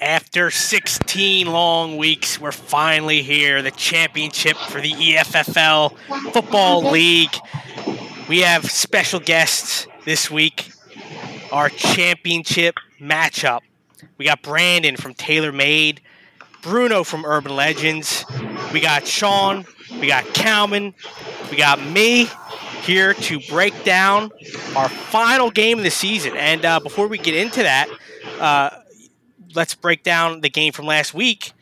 After 16 long weeks, we're finally here. The championship for the EFFL Football League. We have special guests this week. Our championship matchup. We got Brandon from Taylor Made, Bruno from Urban Legends. We got Sean. We got Calman. We got me here to break down our final game of the season. And uh, before we get into that, uh, let's break down the game from last week.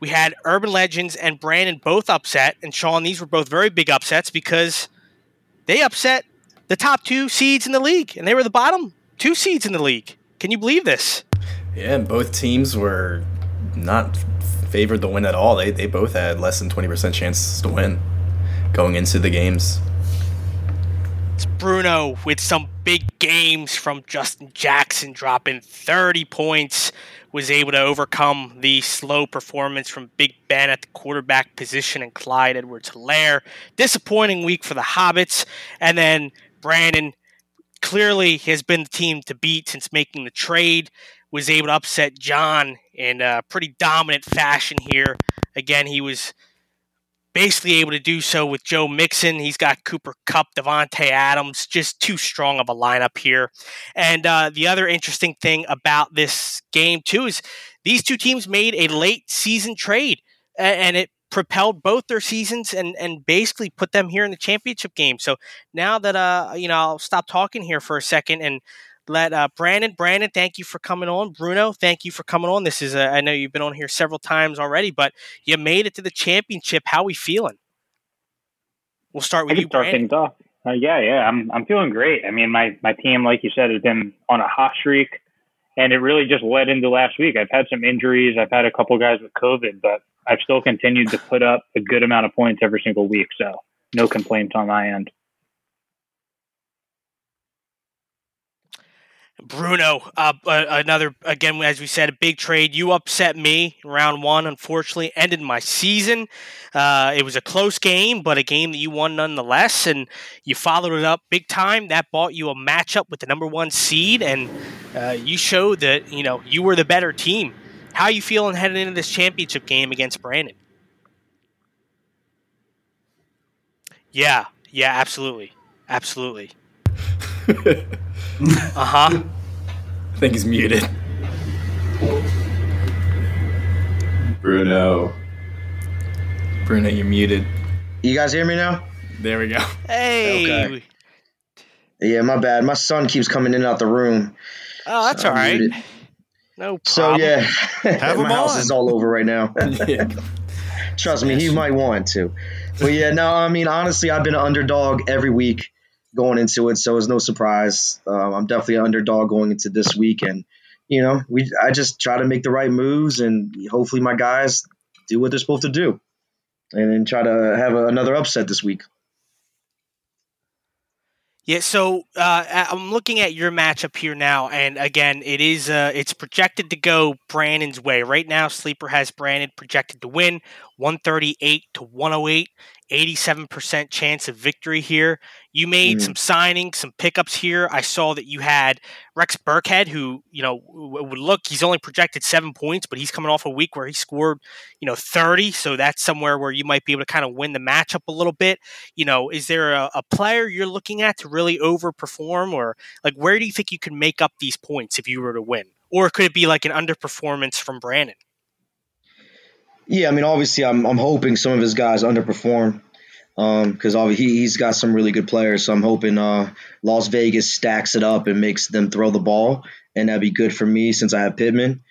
We had Urban Legends and Brandon both upset, and Sean, these were both very big upsets because they upset the top two seeds in the league, and they were the bottom two seeds in the league. Can you believe this? Yeah, and both teams were not favored to win at all. They, they both had less than 20% chances to win going into the games. It's Bruno with some big games from Justin Jackson dropping 30 points, was able to overcome the slow performance from Big Ben at the quarterback position and Clyde Edwards Helaire. Disappointing week for the Hobbits. And then Brandon clearly has been the team to beat since making the trade, was able to upset John in a pretty dominant fashion here. Again, he was basically able to do so with Joe Mixon. He's got Cooper Kupp, Davante Adams, just too strong of a lineup here. And uh, the other interesting thing about this game too is these two teams made a late season trade, and it propelled both their seasons and and basically put them here in the championship game. So now that uh you know I'll stop talking here for a second and let uh, Brandon. Brandon, thank you for coming on. Bruno, thank you for coming on. This is a, I know you've been on here several times already, but you made it to the championship. How we feeling? We'll start with I you, start Brandon. things off. Uh, yeah, yeah, I'm I'm feeling great. I mean, my my team, like you said, has been on a hot streak, and it really just led into last week. I've had some injuries. I've had a couple guys with COVID, but I've still continued to put up a good amount of points every single week. So no complaints on my end. Bruno, uh, uh, another again, as we said, a big trade. You upset me round one. Unfortunately, ended my season. Uh, it was a close game, but a game that you won nonetheless, and you followed it up big time. That bought you a matchup with the number one seed, and uh, you showed that you know you were the better team. How you feeling heading into this championship game against Brandon? Yeah, yeah, absolutely, absolutely. uh huh. I think he's muted. Bruno. Bruno, you're muted. You guys hear me now? There we go. Hey. Okay. Yeah, my bad. My son keeps coming in and out the room. Oh, that's So all muted. No So yeah, Have my house on. is all over right now. yeah. Trust me, he might want to. But yeah, no, I mean honestly, I've been an underdog every week going into it, so it's no surprise. Um, I'm definitely an underdog going into this week, and you know, we I just try to make the right moves, and hopefully my guys do what they're supposed to do, and then try to have a, another upset this week. Yeah, so uh, I'm looking at your matchup here now, and again, it is uh, it's projected to go Brandon's way right now. Sleeper has Brandon projected to win 138 to 108, 87 percent chance of victory here. You made Mhm. some signings, some pickups here. I saw that you had Rex Burkhead, who you know would look he's only projected seven points, but he's coming off a week where he scored you know 30, so that's somewhere where you might be able to kind of win the matchup a little bit you know, is there a, a player you're looking at to really overperform, or like where do you think you can make up these points if you were to win, or could it be like an underperformance from Brandon? Yeah, I mean, obviously, I'm I'm hoping some of his guys underperform because obviously he, he's got some really good players. So I'm hoping uh, Las Vegas stacks it up and makes them throw the ball, and that'd be good for me since I have Pittman.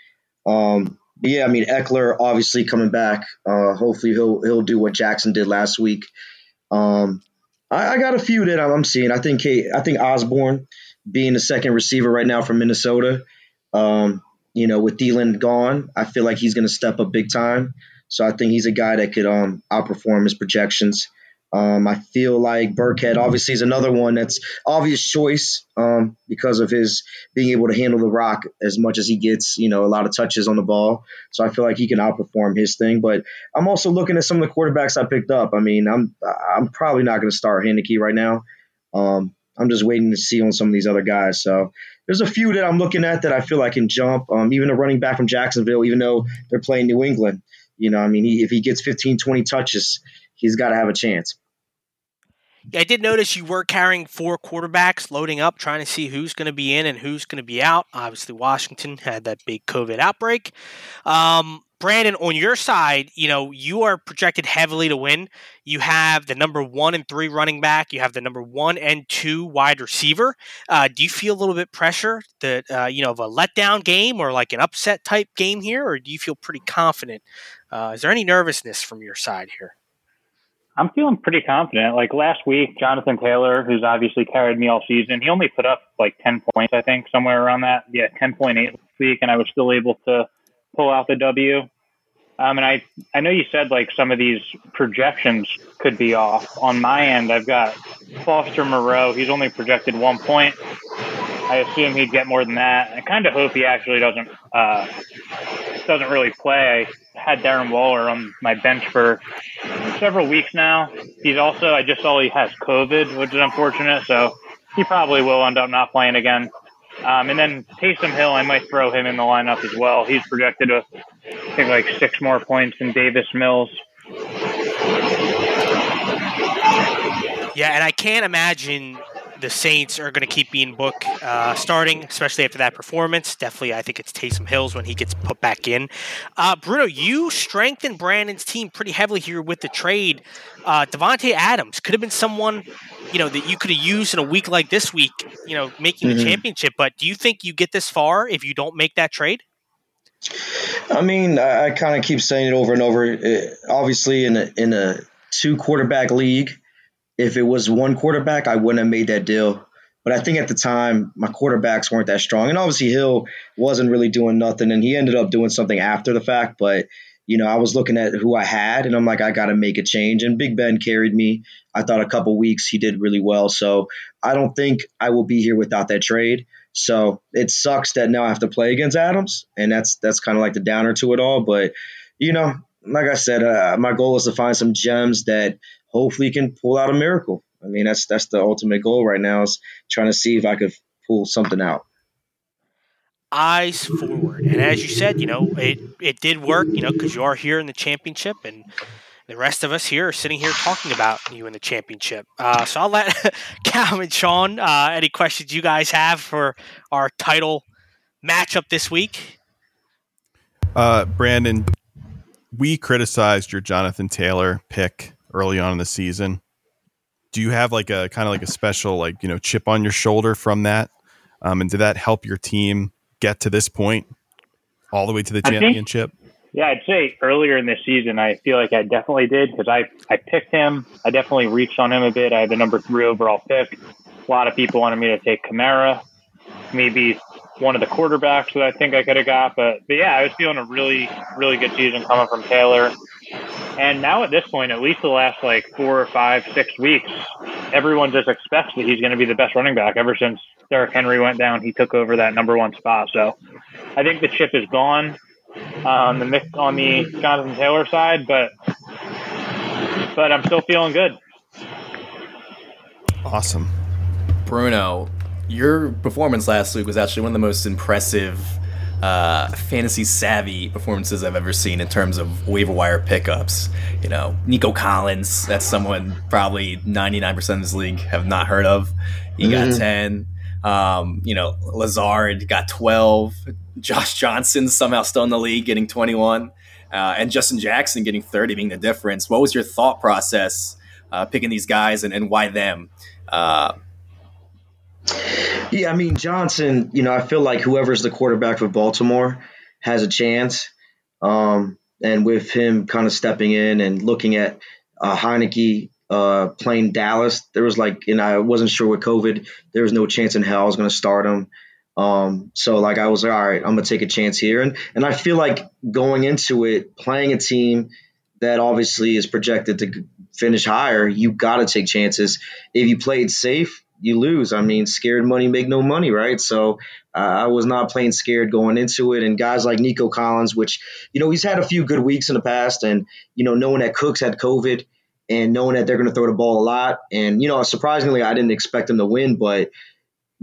Um, yeah, I mean, Ekeler obviously coming back. Uh, hopefully, he'll he'll do what Jackson did last week. Um, I, I got a few that I'm, I'm seeing. I think Kate, I think Osborn being the second receiver right now from Minnesota. Um, you know, with Thielen gone, I feel like he's going to step up big time. So I think he's a guy that could um, outperform his projections. Um, I feel like Burkhead obviously is another one that's obvious choice um, because of his being able to handle the rock as much as he gets, you know, a lot of touches on the ball. So I feel like he can outperform his thing. But I'm also looking at some of the quarterbacks I picked up. I mean, I'm I'm probably not going to start Heinicke right now. Um, I'm just waiting to see on some of these other guys. So there's a few that I'm looking at that I feel I can jump. Um, even a running back from Jacksonville, even though they're playing New England, you know, I mean, he, if he gets 15, 20 touches, he's got to have a chance. I did notice you were carrying four quarterbacks, loading up, trying to see who's going to be in and who's going to be out. Obviously, Washington had that big COVID outbreak. Um, Brandon, on your side, you know, you are projected heavily to win. You have the number one and three running back. You have the number one and two wide receiver. Uh, do you feel a little bit pressure that, uh, you know, of a letdown game or like an upset type game here, or do you feel pretty confident? Uh, is there any nervousness from your side here? I'm feeling pretty confident. Like last week, Jonathan Taylor, who's obviously carried me all season, he only put up like 10 points, I think, somewhere around that. Yeah, 10.8 last week, and I was still able to pull out the W. Um, and I, I know you said like some of these projections could be off. On my end, I've got Foster Moreau. He's only projected one point. I assume he'd get more than that. I kind of hope he actually doesn't uh, doesn't really play. Had Darren Waller on my bench for several weeks now. He's also I just saw he has COVID, which is unfortunate. So he probably will end up not playing again. Um, and then Taysom Hill, I might throw him in the lineup as well. He's projected to, think, like six more points than Davis Mills. Yeah, and I can't imagine the Saints are going to keep Ian Book uh, starting, especially after that performance. Definitely, I think it's Taysom Hills when he gets put back in. Uh, Bruno, you strengthened Brandon's team pretty heavily here with the trade. Uh, Davante Adams could have been someone, you know, that you could have used in a week like this week, you know, making mm-hmm. the championship. But do you think you get this far if you don't make that trade? I mean, I, I kind of keep saying it over and over. It, obviously, in a in a two quarterback league if it was one quarterback, I wouldn't have made that deal. But I think at the time, my quarterbacks weren't that strong. And obviously, Hill wasn't really doing nothing. And he ended up doing something after the fact. But, you know, I was looking at who I had and I'm like, I got to make a change. And Big Ben carried me. I thought a couple weeks he did really well. So I don't think I will be here without that trade. So it sucks that now I have to play against Adams. And that's, that's kind of like the downer to it all. But, you know, like I said, uh, my goal is to find some gems that hopefully can pull out a miracle. I mean, that's that's the ultimate goal right now is trying to see if I could pull something out. Eyes forward, and as you said, you know it it did work, you know, because you are here in the championship, and the rest of us here are sitting here talking about you in the championship. Uh, so I'll let Cam and Sean uh, any questions you guys have for our title matchup this week. Uh, Brandon, we criticized your Jonathan Taylor pick early on in the season. Do you have like a kind of like a special like you know chip on your shoulder from that? Um, and did that help your team get to this point, all the way to the championship? Think, yeah, I'd say earlier in the season, I feel like I definitely did because I I picked him. I definitely reached on him a bit. I had the number three overall pick. A lot of people wanted me to take Kamara, maybe one of the quarterbacks that I think I could have got. But but yeah, I was feeling a really really good season coming from Taylor. And now at this point, at least the last like four or five, six weeks, everyone just expects that he's going to be the best running back. Ever since Derrick Henry went down, he took over that number one spot. So I think the chip is gone on the on the Jonathan Taylor side, but but I'm still feeling good. Awesome, Bruno. Your performance last week was actually one of the most impressive uh, fantasy savvy performances I've ever seen in terms of waiver wire pickups. You know, Nico Collins, that's someone probably 99% of this league have not heard of. He mm-hmm. got 10. Um, you know, Lazard got 12. Josh Johnson somehow still in the league getting 21. Uh, and Justin Jackson getting 30 being the difference. What was your thought process uh, picking these guys and, and why them? Uh, yeah, I mean Johnson. You know, I feel like whoever's the quarterback for Baltimore has a chance. Um, and with him kind of stepping in and looking at uh, Heinicke uh, playing Dallas, there was like, and I wasn't sure with COVID, there was no chance in hell I was going to start him. Um, so like I was like, all right, I'm gonna take a chance here, and and I feel like going into it, playing a team that obviously is projected to finish higher, you got to take chances. If you played safe, you lose. I mean, scared money make no money, right? So uh, I was not playing scared going into it. And guys like Nico Collins, which you know he's had a few good weeks in the past, and you know knowing that Cooks had COVID, and knowing that they're going to throw the ball a lot. And you know, surprisingly, I didn't expect them to win, but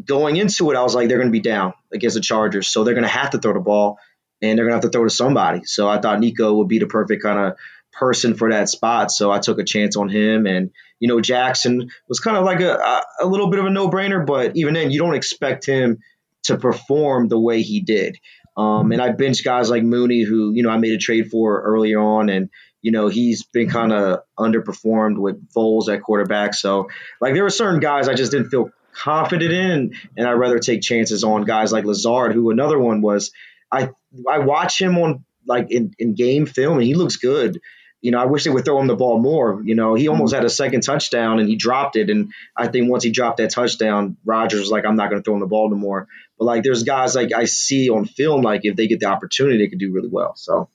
going into it, I was like, they're going to be down against the Chargers, so they're going to have to throw the ball, and they're going to have to throw to somebody. So I thought Nico would be the perfect kind of person for that spot. So I took a chance on him, and you know, Jackson was kind of like a a little bit of a no brainer, but even then, you don't expect him to perform the way he did. Um, and I bench guys like Mooney, who you know I made a trade for earlier on, and you know he's been kind of underperformed with Foles at quarterback. So like there were certain guys I just didn't feel confident in, and I'd rather take chances on guys like Lazard, who another one was. I I watch him on like in, in game film, and he looks good. You know, I wish they would throw him the ball more. You know, he almost had a second touchdown and he dropped it. And I think once he dropped that touchdown, Rodgers was like, I'm not going to throw him the ball no more. But like, there's guys like I see on film, like if they get the opportunity, they could do really well. So,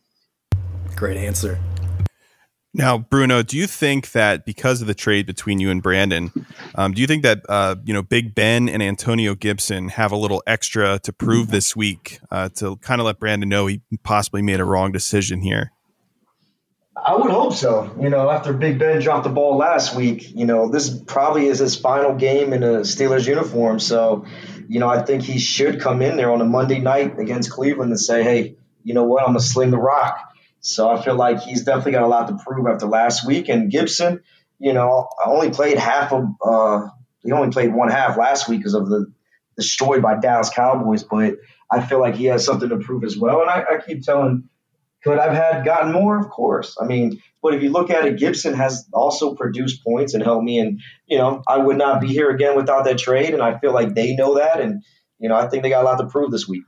great answer. Now, Bruno, do you think that because of the trade between you and Brandon, um, do you think that uh, you know Big Ben and Antonio Gibson have a little extra to prove this week uh, to kind of let Brandon know he possibly made a wrong decision here? I would hope so. You know, after Big Ben dropped the ball last week, you know, this probably is his final game in a Steelers uniform. So, you know, I think he should come in there on a Monday night against Cleveland and say, hey, you know what, I'm going to sling the rock. So I feel like he's definitely got a lot to prove after last week. And Gibson, you know, I only played half of, uh, he only played one half last week because of the destroyed by Dallas Cowboys, but I feel like he has something to prove as well. And I, I keep telling, could I've had gotten more? Of course. I mean, but if you look at it, Gibson has also produced points and helped me. And, you know, I would not be here again without that trade. And I feel like they know that. And, you know, I think they got a lot to prove this week.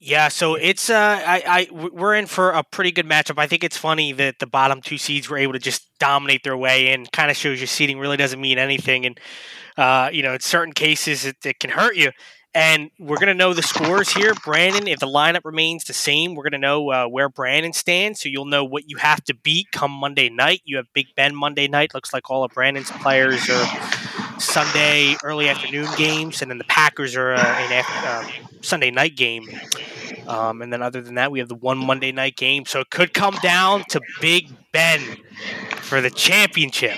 Yeah, so it's uh, I, I we're in for a pretty good matchup. I think it's funny that the bottom two seeds were able to just dominate their way and Kind of shows your seeding really doesn't mean anything, and uh, you know, in certain cases it, it can hurt you. And we're going to know the scores here. Brandon, if the lineup remains the same, we're going to know uh, where Brandon stands. So you'll know what you have to beat come Monday night. You have Big Ben Monday night. Looks like all of Brandon's players are Sunday early afternoon games. And then the Packers are uh, uh, Sunday night game. Um, and then other than that, we have the one Monday night game. So it could come down to Big Ben for the championship.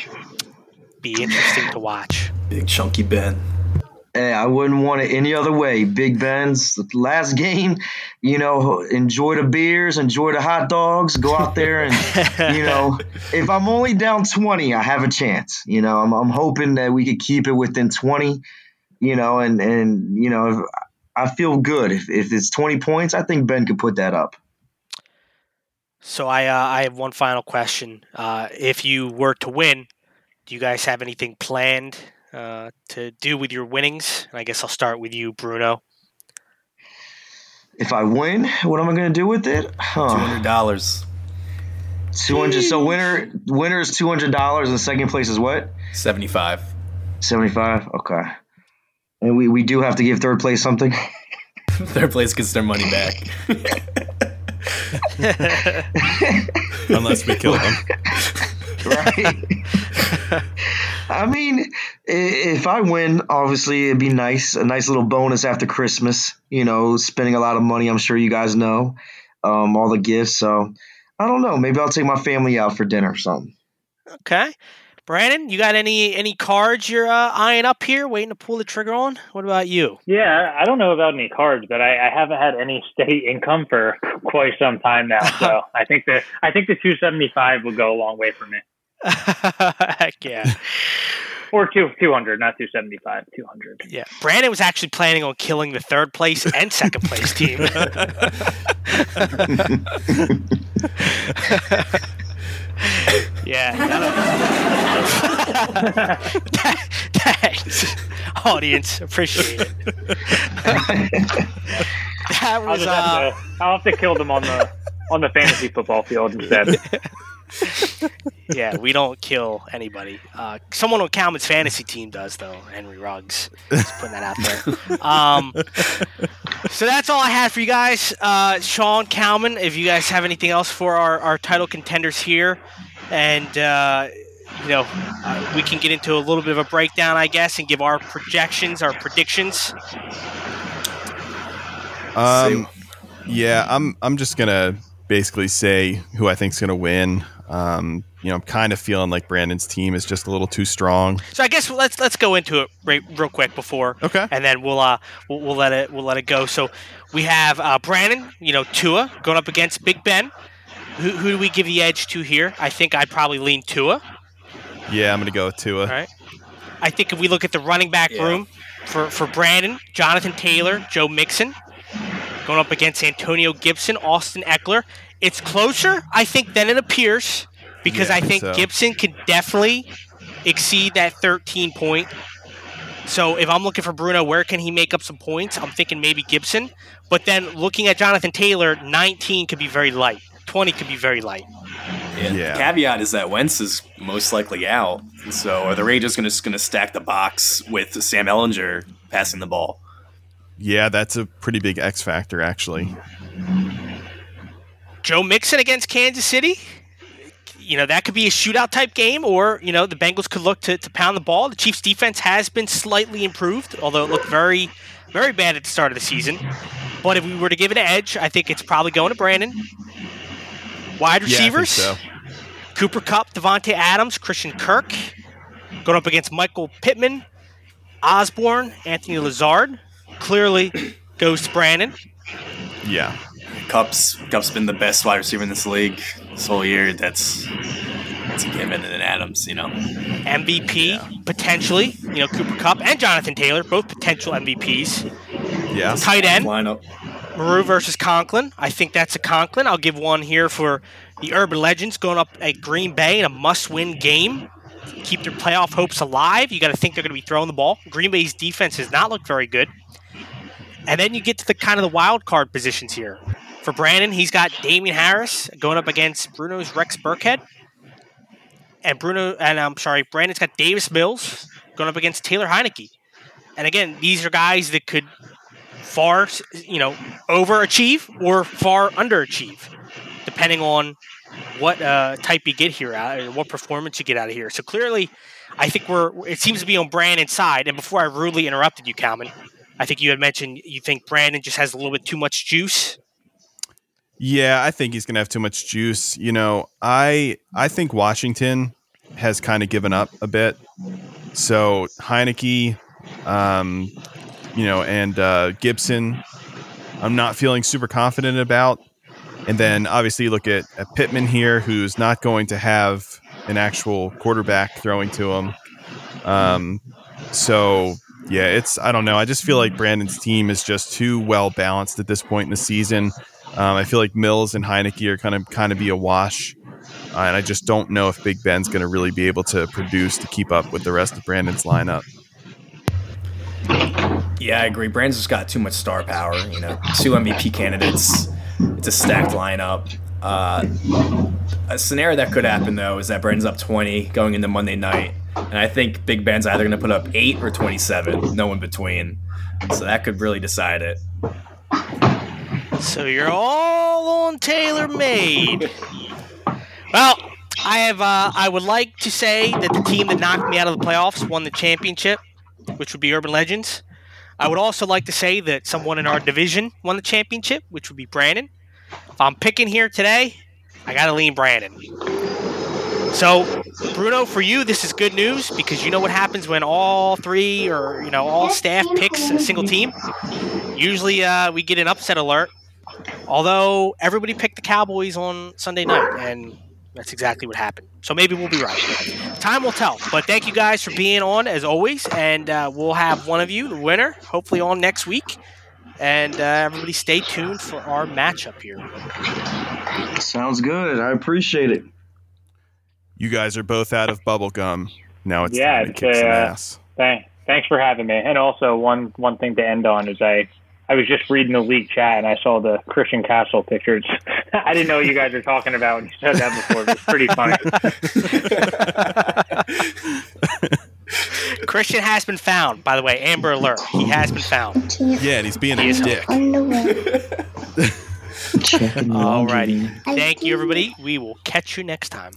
Be interesting to watch. Big chunky Ben. Hey, I wouldn't want it any other way. Big Ben's last game, you know, enjoy the beers, enjoy the hot dogs, go out there and, you know, if I'm only down 20, I have a chance. You know, I'm, I'm hoping that we could keep it within 20, you know, and, and you know, I feel good. If, if it's 20 points, I think Ben could put that up. So I, uh, I have one final question. Uh, if you were to win, do you guys have anything planned uh, to do with your winnings? And I guess I'll start with you, Bruno. If I win, what am I going to do with it? Huh. Two hundred dollars. Two hundred. So winner winner is two hundred dollars, and second place is what? Seventy five. Seventy five. Okay. And we, we do have to give third place something. third place gets their money back. Unless we kill them. right. I mean, if I win, obviously it'd be nice, a nice little bonus after Christmas. You know, spending a lot of money. I'm sure you guys know um, all the gifts. So I don't know. Maybe I'll take my family out for dinner or something. Okay. Brandon, you got any any cards you're uh, eyeing up here, waiting to pull the trigger on? What about you? Yeah, I don't know about any cards, but I, I haven't had any steady income for quite some time now. So I think the I think the 275 will go a long way for me. Heck yeah. or two, 200, not 275, 200. Yeah. Brandon was actually planning on killing the third place and second place team. yeah. Thanks, audience. Appreciate it. that was. I'll, uh, have to, I'll have to kill them on the on the fantasy football field instead. yeah, we don't kill anybody. Uh, someone on Calman's fantasy team does, though. Henry Ruggs. Just putting that out there. Um, so that's all I had for you guys. Uh, Sean Calman, if you guys have anything else for our, our title contenders here, and uh, you know, uh, we can get into a little bit of a breakdown, I guess, and give our projections, our predictions. Um, yeah, I'm I'm just gonna basically say who I think's going to win. Um, you know, I'm kind of feeling like Brandon's team is just a little too strong. So I guess let's let's go into it right, real quick before, Okay. and then we'll uh we'll, we'll let it we'll let it go. So we have uh, Brandon, you know, Tua going up against Big Ben. Who, who do we give the edge to here? I think I'd probably lean Tua. Yeah, I'm going to go with Tua. All right. I think if we look at the running back Yeah. room for, for Brandon, Jonathan Taylor, Joe Mixon, going up against Antonio Gibson, Austin Ekeler. It's closer, I think, than it appears because Yeah, I I think think so. Gibson can definitely exceed that 13 point. So if I'm looking for Bruno, where can he make up some points? I'm thinking maybe Gibson. But then looking at Jonathan Taylor, 19 could be very light. 20 could be very light. Yeah. Yeah. The caveat is that Wentz is most likely out. So are the Raiders going to going to stack the box with Sam Ehlinger passing the ball? Yeah, that's a pretty big X factor, actually. Joe Mixon against Kansas City. You know, that could be a shootout type game, or, you know, the Bengals could look to, to pound the ball. The Chiefs' defense has been slightly improved, although it looked very, very bad at the start of the season. But if we were to give it an edge, I think it's probably going to Brandon. Wide Yeah, receivers so. Cooper Kupp, Davante Adams, Christian Kirk. Going up against Michael Pittman, Osborn, Anthony Lazard. Clearly goes to Brandon. Yeah. Kupp's Kupp's been the best wide receiver in this league this whole year. That's that's a given. And then Adams, you know, MVP potentially. You know, Cooper Kupp and Jonathan Taylor, both potential MVPs. Yeah. Tight end, lineup. Moreau versus Conklin. I think that's a Conklin. I'll give one here for the Urban Legends going up at Green Bay in a must-win game. Keep their playoff hopes alive. You got to think they're going to be throwing the ball. Green Bay's defense has not looked very good. And then you get to the kind of the wild card positions here. For Brandon, he's got Damien Harris going up against Bruno's Rex Burkhead. And Bruno, and I'm sorry, Brandon's got Davis Mills going up against Taylor Heinicke. And again, these are guys that could far, you know, overachieve or far underachieve, depending on what uh, type you get here, out, or what performance you get out of here. So clearly, I think we're. It seems to be on Brandon's side. And before I rudely interrupted you, Calvin, I think you had mentioned you think Brandon just has a little bit too much juice. Yeah, I think he's going to have too much juice. You know, I I think Washington has kind of given up a bit. So Heinicke, um, you know, and uh, Gibson, I'm not feeling super confident about. And then obviously look at, at Pittman here, who's not going to have an actual quarterback throwing to him. Um, so yeah, it's I don't know. I just feel like Brandon's team is just too well balanced at this point in the season. Um, I feel like Mills and Heinicke are kind of kind of be a wash, uh, and I just don't know if Big Ben's going to really be able to produce to keep up with the rest of Brandon's lineup. Yeah, I agree. Brandon's just got too much star power. You know, two MVP candidates. It's a stacked lineup. Uh, a scenario that could happen though is that Brandon's up 20 going into Monday night, and I think Big Ben's either going to put up eight or 27, no in between. So that could really decide it. So you're all on tailor made. Well, I have. Uh, I would like to say that the team that knocked me out of the playoffs won the championship, which would be Urban Legends. I would also like to say that someone in our division won the championship, which would be Brandon. If I'm picking here today, I got to lean Brandon. So, Bruno, for you, this is good news because you know what happens when all three or you know all staff picks a single team. Usually, uh, we get an upset alert. Although everybody picked the Cowboys on Sunday night, and that's exactly what happened. So maybe we'll be right. Time will tell. But thank you guys for being on as always, and uh, we'll have one of you, the winner, hopefully on next week. And uh, everybody, stay tuned for our matchup here. Sounds good. I appreciate it. You guys are both out of bubble gum. Now it's Yeah, time to it's, kick some uh, ass. Thank, thanks for having me. And also, one one thing to end on is I I was just reading the league chat and I saw the Christian Castle pictures. I didn't know what you guys were talking about when you said that before. It was pretty funny. Christian has been found, by the way. Amber Alert. He has been found. Yeah, and he's being He a is dick. Underwear. Checking Alrighty. Thank you, everybody. We will catch you next time.